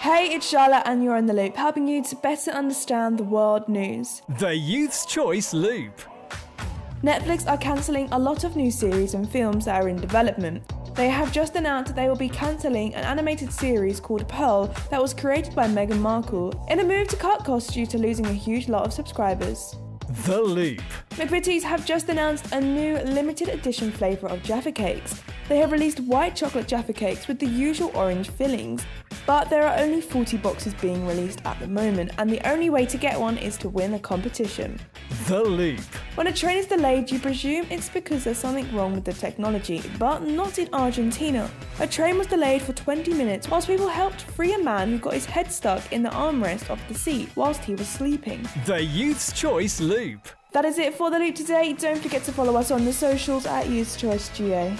Hey, it's Charlotte, and you're in the loop, helping you to better understand the world news. The Youth's Choice Loop. Netflix are cancelling a lot of new series and films that are in development. They have just announced that they will be cancelling an animated series called Pearl that was created by Meghan Markle in a move to cut costs due to losing a huge lot of subscribers. The Loop. McVitie's have just announced a new limited edition flavour of Jaffa Cakes. They have released white chocolate Jaffa Cakes with the usual orange fillings, but there are only 40 boxes being released at the moment, and the only way to get one is to win a competition. The Loop. When a train is delayed, you presume it's because there's something wrong with the technology, but not in Argentina. A train was delayed for 20 minutes whilst people helped free a man who got his head stuck in the armrest of the seat whilst he was sleeping. The Youth's Choice Loop. That is it for the loop today. Don't forget to follow us on the socials at Youth Choice GA.